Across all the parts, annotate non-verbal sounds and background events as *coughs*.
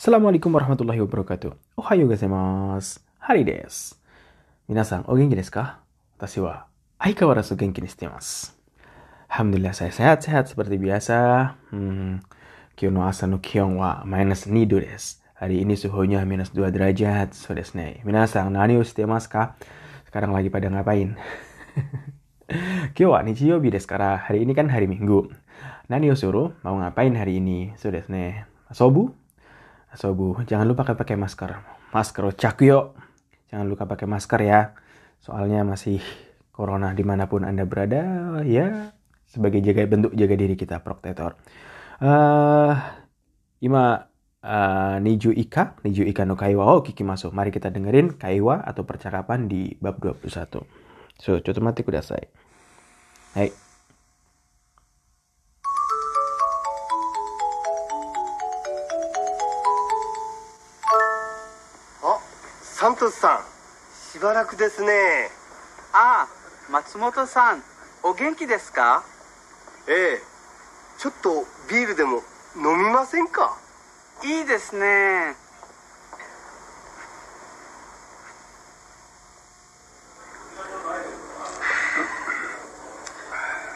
Assalamualaikum warahmatullahi wabarakatuh. Ohayo gozaimasu. Hari desu. Minasan, o genki desu ka? Watashi wa aikawarazu genki ni shite masu. Alhamdulillah saya sehat-sehat seperti biasa. Hmm, kyo no asa no kion wa minus 2 desu. Hari ini suhunya minus 2 derajat. So desu ne. Minasan, nani o shite ka? Sekarang lagi pada ngapain? *laughs* Kyo wa nichiyobi desu kara. Hari ini kan hari Minggu. Nani o suru? Mau ngapain hari ini? So desu ne. Sobu? Sobu, jangan lupa pakai masker. Masker cakuyo. Jangan lupa pakai masker ya. Soalnya masih corona di mana pun anda berada, ya sebagai jaga bentuk jaga diri kita protector. Uh, ima uh, Niju Ika, Niju Ika no Kaiwa oh Kiki masuk. Mari kita dengerin Kaiwa atau percakapan di bab 21. So, coba mati kudasai. Hai. サントスさんしばらくですね。ああ松本さんお元気ですか？ええ。ちょっとビールでも飲みませんか？いいですね。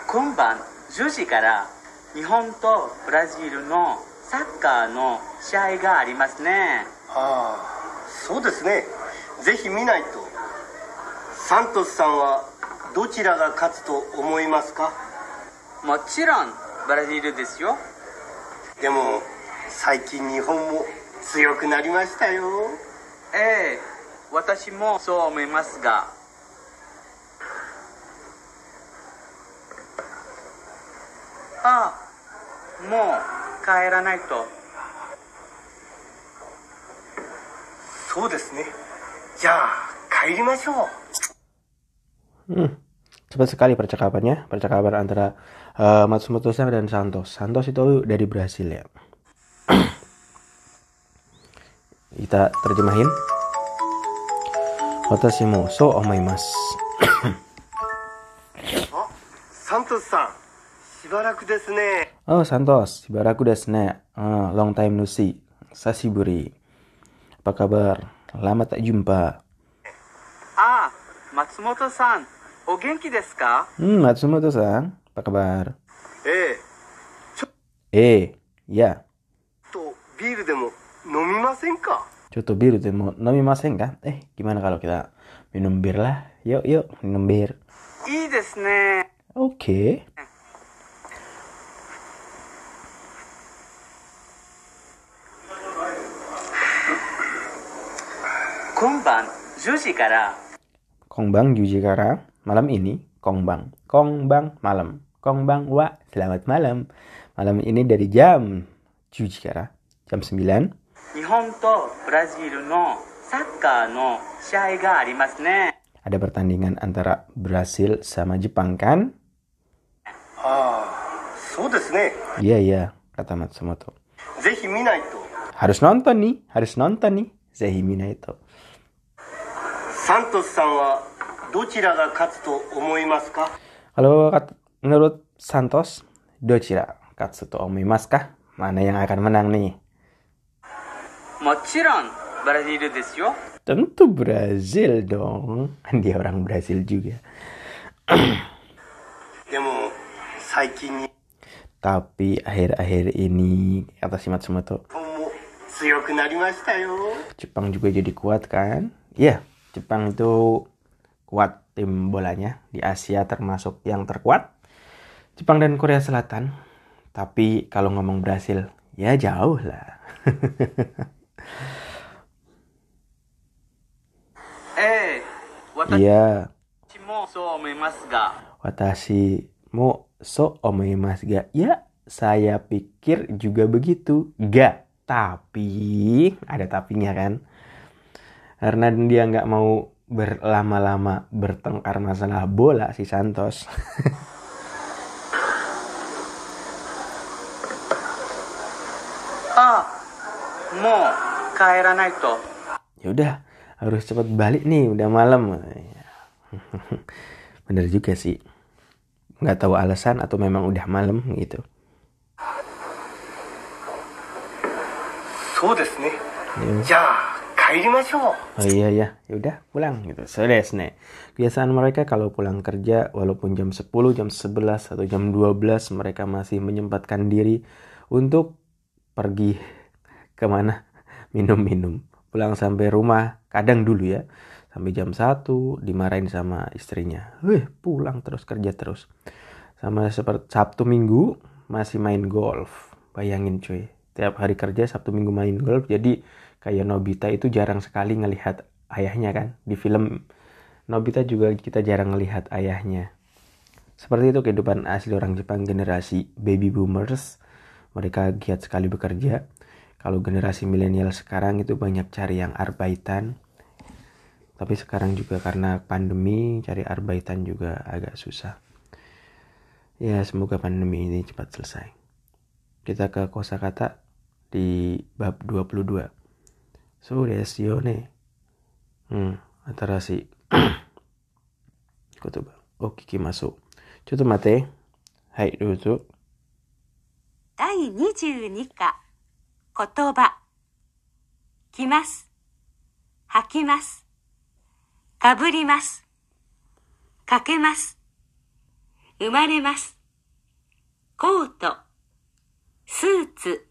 今晩10時から日本とブラジルのサッカーの試合がありますね。ああそうですね。ぜひ見ないと。サントスさんはどちらが勝つと思いますか？もちろんブラジルですよ。でも最近日本も強くなりましたよ。ええ私もそう思いますが。ああもう帰らないとそうですねじゃあ帰りましょう Hmm, cepat sekali percakapannya. Percakapan antara uh, Matsumoto San dan Santos. Santos itu dari Brasil ya. *clears throat* Kita terjemahin. Watashi mo so omaimasu. *coughs* あサントスさんしばらくですね Oh, Santos. Shibaraku desu ne. Ah, long time no see. Sashiburi. Apa kabar? Lama tak jumpa. Ah, Matsumoto-san. O genki desu ka? Hmm, Matsumoto-san. Apa kabar? Eh. Eh, ya. To biru demo nomimasen ka? Coto biru demo nomimasen ka? Eh, gimana kalau kita minum bir lah? Yuk, yuk, minum bir. Ii desu ne. Oke. Okay. Kongbang Juji Kara. Kongbang Juji Kara malam ini Kongbang. Kongbang malam. Kongbang wa selamat malam. Malam ini dari jam Juji Kara jam sembilan. Nihon to Brazil no saka no shai ga arimasu ne. Ada pertandingan antara Brasil sama Jepang kan? Ah, so desu ne. Iya iya, kata Matsumoto. Zehi minai to. Harus nonton nih, harus nonton nih. Zehi minai to. Santos sa Kalau menurut Santos, dochira katsu to? Mana yang akan menang nih? Mochiron, Brazil desu Tentu Brazil dong. *laughs* Dia orang Brazil juga. *clears throat* Tapi akhir-akhir ini atas Matsumoto Jepang juga jadi kuat kan? Iya, yeah, Jepang itu kuat tim bolanya di Asia termasuk yang terkuat Jepang dan Korea Selatan. Tapi kalau ngomong Brasil ya jauh lah. *laughs* Eh iya. watashi mo so omoimasu ga? Ya saya pikir juga begitu. Ga tapi ada tapinya kan? karena dia nggak mau berlama-lama bertengkar masalah bola si Santos. ah, mau kaira naito. Ya udah, harus cepet balik nih, udah malam. Bener juga sih. Nggak tahu alasan atau memang udah malam gitu. So desu. Ya. ya. 帰りましょう Oh iya ya, yaudah pulang gitu. So des nih. Kebiasaan mereka kalau pulang kerja walaupun jam 10, jam 11 atau jam 12 mereka masih menyempatkan diri untuk pergi kemana *laughs* minum-minum. Pulang sampai rumah kadang dulu ya sampai jam 1 dimarahin sama istrinya. Wih pulang terus kerja terus. Sama seperti Sabtu Minggu masih main golf. Bayangin cuy. Tiap hari kerja Sabtu Minggu main golf jadi kayak Nobita itu jarang sekali ngelihat ayahnya kan? Di film Nobita juga kita jarang ngelihat ayahnya. Seperti itu kehidupan asli orang Jepang generasi baby boomers. Mereka giat sekali bekerja. Kalau generasi milenial sekarang itu banyak cari yang arbaitan. Tapi sekarang juga karena pandemi cari arbaitan juga agak susah. Ya semoga pandemi ini cepat selesai. Kita ke kosakata di bab 22そうですよね。うん。新しい言葉を聞きましょう。ちょっと待って。はい、どうぞ。第22課言葉来ます吐きますかぶりますかけます生まれますコートスーツ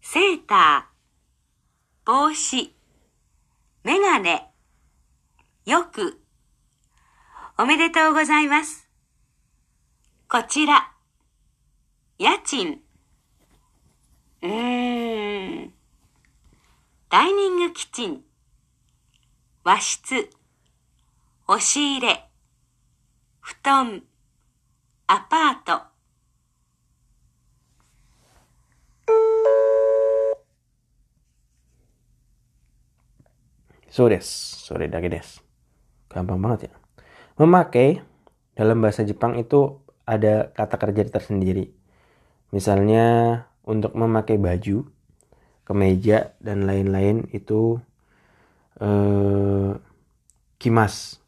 セーター帽子メガネよくおめでとうございますこちら家賃。うーん。ダイニングキッチン。和室。押し入れ。布団。アパート。Sores, sore dake des. Gampang banget ya. Memakai dalam bahasa Jepang itu ada kata kerja tersendiri. Misalnya untuk memakai baju, kemeja dan lain-lain itu eh, kimas.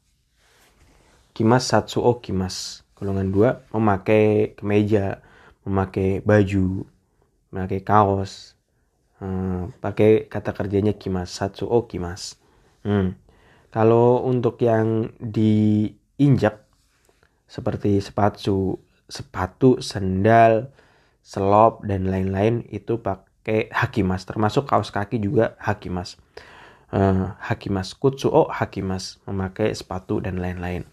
Kimas satsu o kimas. Golongan dua memakai kemeja, memakai baju, memakai kaos. Eh, pakai kata kerjanya kimas satsu o kimas. Hmm. Kalau untuk yang diinjak seperti sepatu, sepatu, sendal, selop dan lain-lain itu pakai hakimas. Termasuk kaos kaki juga hakimas. Uh, hakimas kutsuo hakimas memakai sepatu dan lain-lain.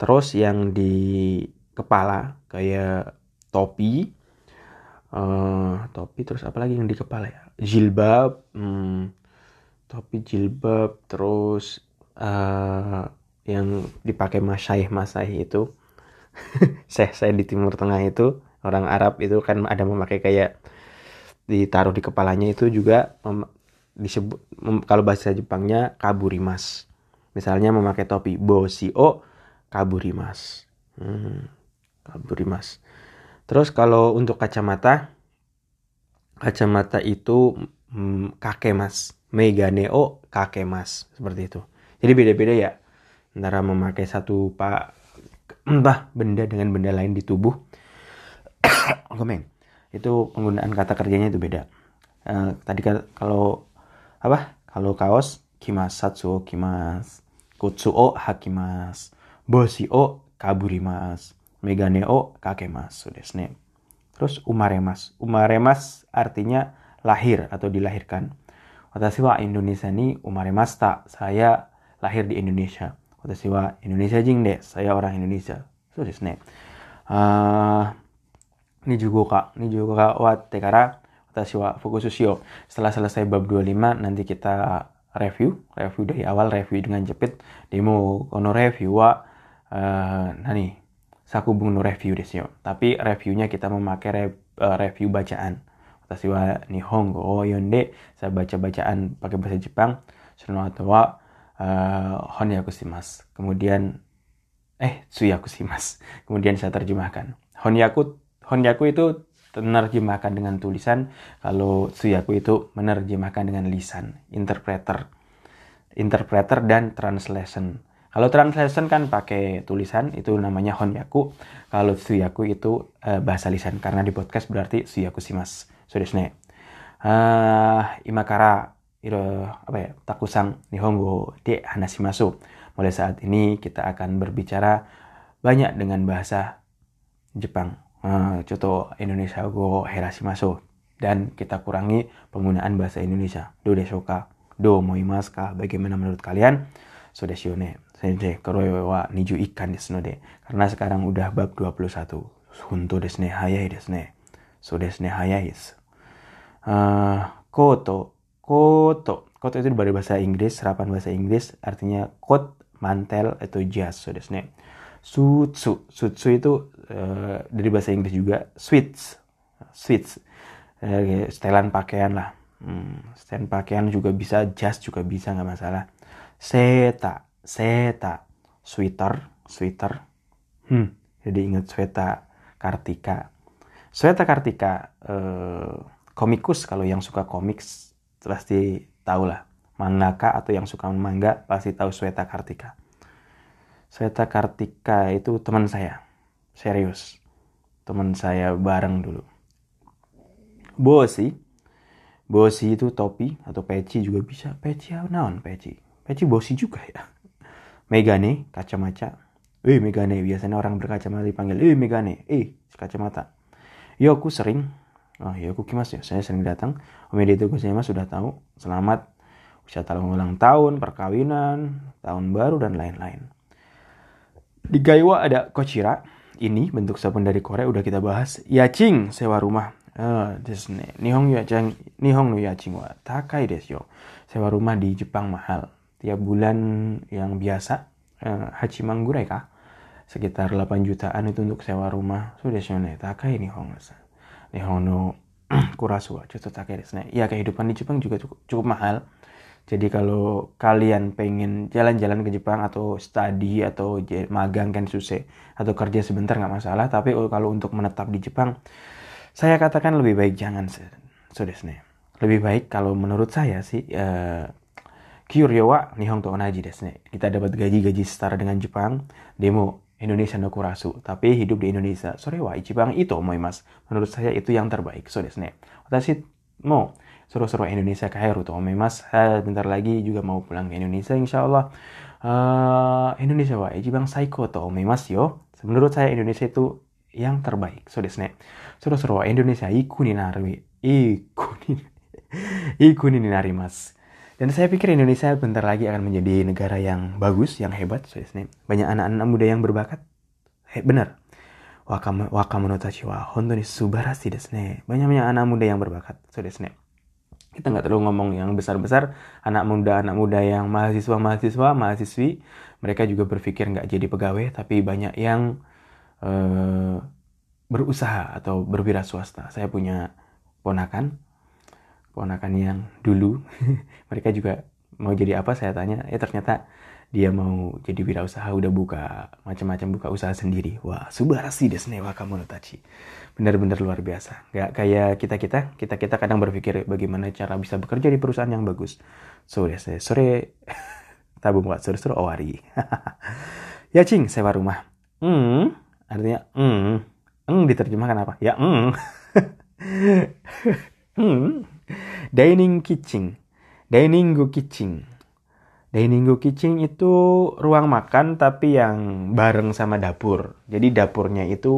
Terus yang di kepala kayak topi, uh, topi terus apa lagi yang di kepala ya? Jilbab, hmm, topi jilbab terus uh, yang dipakai masyaih masyaih itu *laughs* saya saya di timur tengah itu orang Arab itu kan ada memakai kayak ditaruh di kepalanya itu juga disebut kalau bahasa Jepangnya kaburimas. Misalnya memakai topi bosio kaburimas. Hmm, kaburimas. Terus kalau untuk kacamata kacamata itu hmm, kakemas meganeo kakemas seperti itu. Jadi beda-beda ya antara memakai satu pak entah benda dengan benda lain di tubuh. *coughs* Komen. Itu penggunaan kata kerjanya itu beda. Uh, tadi kalau apa? Kalau kaos kimas satsuo kimas, kutsuo hakimas, bosio kaburimas, meganeo kakemas. Sudah Terus umaremas. Umaremas artinya lahir atau dilahirkan. Watashi wa Indonesia ni umaremasta. Saya lahir di Indonesia. Watashi wa Indonesia jing de. Saya orang Indonesia. So desu ne. Uh, ini juga kak. Ini juga kak wa tekara. Watashi wa fukusushio. Setelah selesai bab 25 nanti kita review. Review dari awal. Review dengan jepit. Demo kono review wa. Uh, nani. Sakubung no review desu yo. Tapi reviewnya kita memakai re uh, review bacaan. Watashi wa Nihongo o yonde saya baca bacaan pakai bahasa Jepang sono wa uh, honyaku shimasu. Kemudian eh suyaku shimasu. Kemudian saya terjemahkan. Honyaku honyaku itu menerjemahkan dengan tulisan, kalau suyaku itu menerjemahkan dengan lisan, interpreter. Interpreter dan translation. Kalau translation kan pakai tulisan itu namanya honyaku. Kalau suyaku itu uh, bahasa lisan karena di podcast berarti suyaku shimasu. そうですね。 uh, imakara iro apa ya takusang nihongo de hanashimasu mulai saat ini kita akan berbicara banyak dengan bahasa Jepang uh, contoh Indonesia go herashimasu dan kita kurangi penggunaan bahasa Indonesia do deshoka do moimasu ka bagaimana menurut kalian so desu ne sensei koroi wa niju ikan desu no de karena sekarang udah bab 21 hunto desu ne hayai desu ne so desu ne hayai desu uh, koto. Koto. Koto itu dari bahasa Inggris serapan bahasa Inggris artinya coat mantel atau jas. So desu sutsu. Sutsu itu uh, dari bahasa Inggris juga sweets. Sweets. Uh, setelan pakaian lah. Hmm, setelan pakaian juga bisa jas juga bisa nggak masalah. Seta. Seta. Sweater. Sweater. Hmm, jadi ingat sweta kartika. Sweta kartika uh, komikus kalau yang suka komik pasti tahu lah mangaka atau yang suka manga pasti tahu sweta kartika Sweta Kartika itu teman saya. Serius. Teman saya bareng dulu. Bosi. Bosi itu topi atau peci juga bisa. Peci apa naon peci? Peci bosi juga ya. Megane, kacamata. Eh, Megane. Biasanya orang berkacamata dipanggil, eh, Megane. Eh, kacamata. Yo, aku sering. Oh, ya aku kimas ya. Saya sering datang. Om itu Gosema sudah tahu. Selamat tahun ulang tahun, perkawinan, tahun baru, dan lain-lain. Di Gaiwa ada Kochira. Ini bentuk sabun dari Korea udah kita bahas. Yaching sewa rumah. Uh, desu ne. Nihong yaching, nihong no yaching wa takai desu yo. Sewa rumah di Jepang mahal. Tiap bulan yang biasa uh, hachimanggurai kah? Sekitar 8 jutaan itu untuk sewa rumah. So desu ne. Takai nihong. Nihong no *clears throat* kurasu wa desu ne. Ya kehidupan di Jepang juga cukup, cukup mahal jadi kalau kalian pengen jalan-jalan ke Jepang atau study atau magang kan susah atau kerja sebentar nggak masalah. Tapi kalau untuk menetap di Jepang, saya katakan lebih baik jangan so. Lebih baik kalau menurut saya sih uh, Kyuryo wa Nihon to onaji desne. Kita dapat gaji-gaji setara dengan Jepang, demo Indonesia no kurasu, tapi hidup di Indonesia. Sore wa Jepang itu mas. Menurut saya itu yang terbaik. So desne. Watashi mo seru-seru Indonesia Kairu tuh mas bentar lagi juga mau pulang ke Indonesia insya Allah uh, Indonesia wa Ijibang Saiko tuh mas yo menurut saya Indonesia itu yang terbaik so desne seru-seru Indonesia iku ni nari iku ni *laughs* iku ni nari mas dan saya pikir Indonesia bentar lagi akan menjadi negara yang bagus yang hebat so banyak anak-anak muda yang berbakat. He, benar. Wakamu wakamono tachi wa ni subarashi desu ne. Banyak-banyak anak muda yang berbakat so kita nggak terlalu ngomong yang besar-besar. Anak muda anak muda yang mahasiswa mahasiswa mahasiswi mereka juga berpikir nggak jadi pegawai tapi banyak yang uh, berusaha atau berwira swasta saya punya ponakan ponakan yang dulu. *laughs* Mereka juga mau jadi apa saya tanya ya ternyata dia mau jadi wirausaha udah buka macam-macam buka usaha sendiri. Wah subarasi desu ne wakamono tachi benar-benar luar biasa. Nggak kayak kita kita kita kita kadang berpikir bagaimana cara bisa bekerja di perusahaan yang bagus. Sore sore. *laughs* Tabung buat sore sore owari. *laughs* Ya cing sewa rumah. Hmm artinya hmm eng diterjemahkan apa? Ya hmm. Hmm dining kitchen dining kitchen Dining kitchen itu ruang makan tapi yang bareng sama dapur. Jadi dapurnya itu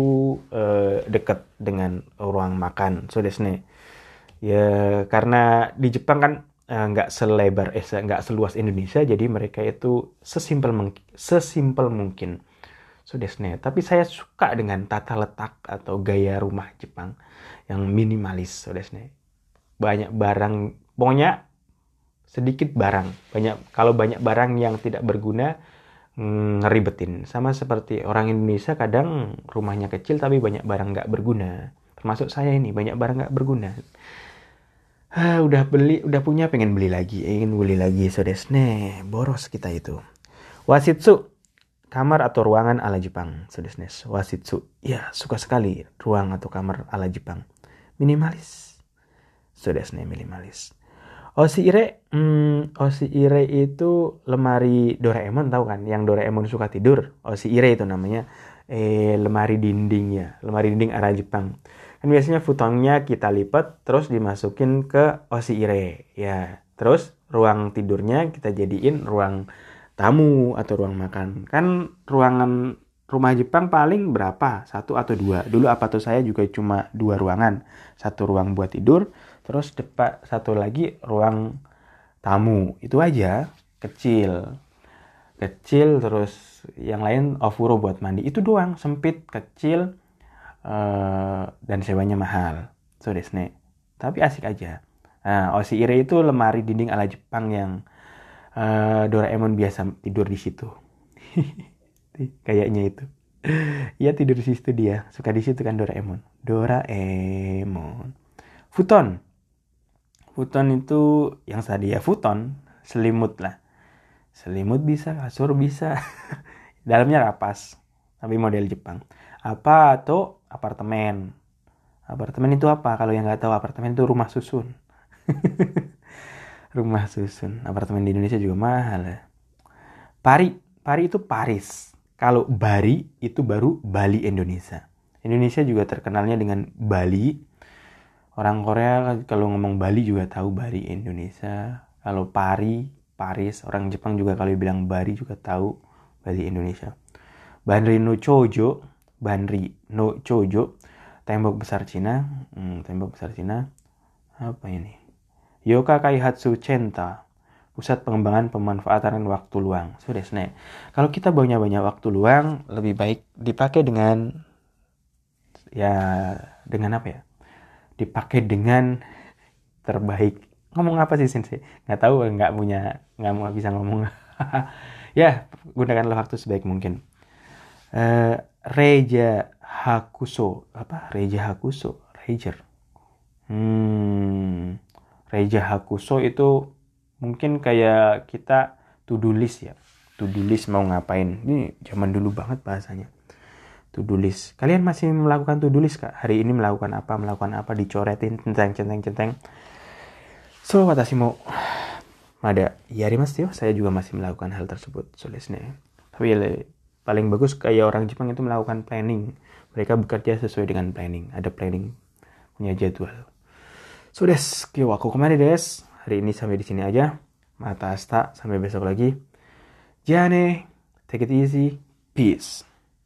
uh, dekat dengan ruang makan. So desne. Ya karena di Jepang kan eh, nggak uh, selebar eh nggak seluas Indonesia jadi mereka itu sesimpel sesimpel mungkin. So desne. Tapi saya suka dengan tata letak atau gaya rumah Jepang yang minimalis. So desne. Banyak barang pokoknya sedikit barang. Banyak kalau banyak barang yang tidak berguna mm, ngeribetin. Sama seperti orang Indonesia kadang rumahnya kecil tapi banyak barang nggak berguna. Termasuk saya ini banyak barang nggak berguna. Ah, udah beli udah punya pengen beli lagi. Ingin beli lagi so desne boros kita itu. Wasitsu kamar atau ruangan ala Jepang so desne wasitsu ya suka sekali ruang atau kamar ala Jepang. Minimalis so desne minimalis. Ire, hmm, Ire itu lemari Doraemon tahu kan? Yang Doraemon suka tidur. Ire itu namanya. Eh, lemari dinding ya, lemari dinding arah Jepang. kan biasanya futonnya kita lipat terus dimasukin ke osiire ya terus ruang tidurnya kita jadiin ruang tamu atau ruang makan. Kan ruangan rumah Jepang paling berapa? Satu atau dua? Dulu apa tuh saya juga cuma dua ruangan. Satu ruang buat tidur terus depan satu lagi ruang tamu. Itu aja. Kecil. Kecil terus yang lain ofuro buat mandi. Itu doang. Sempit kecil uh, dan sewanya mahal. So desne tapi asik aja. Nah ire itu lemari dinding ala Jepang yang uh, Doraemon biasa tidur di situ. *laughs* Kayaknya itu. Iya tidur di situ dia. Suka di situ kan Doraemon. Doraemon. Futon futon itu yang tadi ya futon. Selimut lah. Selimut bisa kasur bisa. *laughs* Dalamnya rapas tapi model Jepang. Apa atau apartemen. Apartemen itu apa? Kalau yang nggak tahu apartemen itu rumah susun. *laughs* Rumah susun. Apartemen di Indonesia juga mahal ya. Pari. Pari itu Paris. Kalau Bari itu baru Bali Indonesia. Indonesia juga terkenalnya dengan Bali orang Korea kalau ngomong Bali juga tahu Bali Indonesia. Kalau Pari Paris orang Jepang juga kalau bilang Bari juga tahu Bali Indonesia. Banri no Chojo Banri no Chojo tembok besar Cina hmm, tembok besar Cina apa ini? Yoka Kaihatsu Centa pusat pengembangan pemanfaatan waktu luang. Sudah so, kalau kita punya banyak waktu luang lebih baik dipakai dengan ya dengan apa ya dipakai dengan terbaik. Ngomong apa sih sensei nggak tahu nggak punya nggak mau bisa ngomong. *laughs* Ya gunakanlah waktu sebaik mungkin. Uh, Reja Hakuso. Apa? Reja Hakuso? Ranger? Hmm Reja Hakuso itu mungkin kayak kita to do list ya. To do list mau ngapain. Ini zaman dulu banget bahasanya to do list. Kalian masih melakukan to do list kak? Hari ini melakukan apa melakukan apa dicoretin centeng centeng centeng so watashi mau ada yari mas saya juga masih melakukan hal tersebut so tapi paling bagus kayak orang Jepang itu melakukan planning. Mereka bekerja sesuai dengan planning. Ada planning punya jadwal. So des kyo aku ke mana des. Hari ini sampai di sini aja. Mata asta sampai besok lagi. Jane take it easy. Peace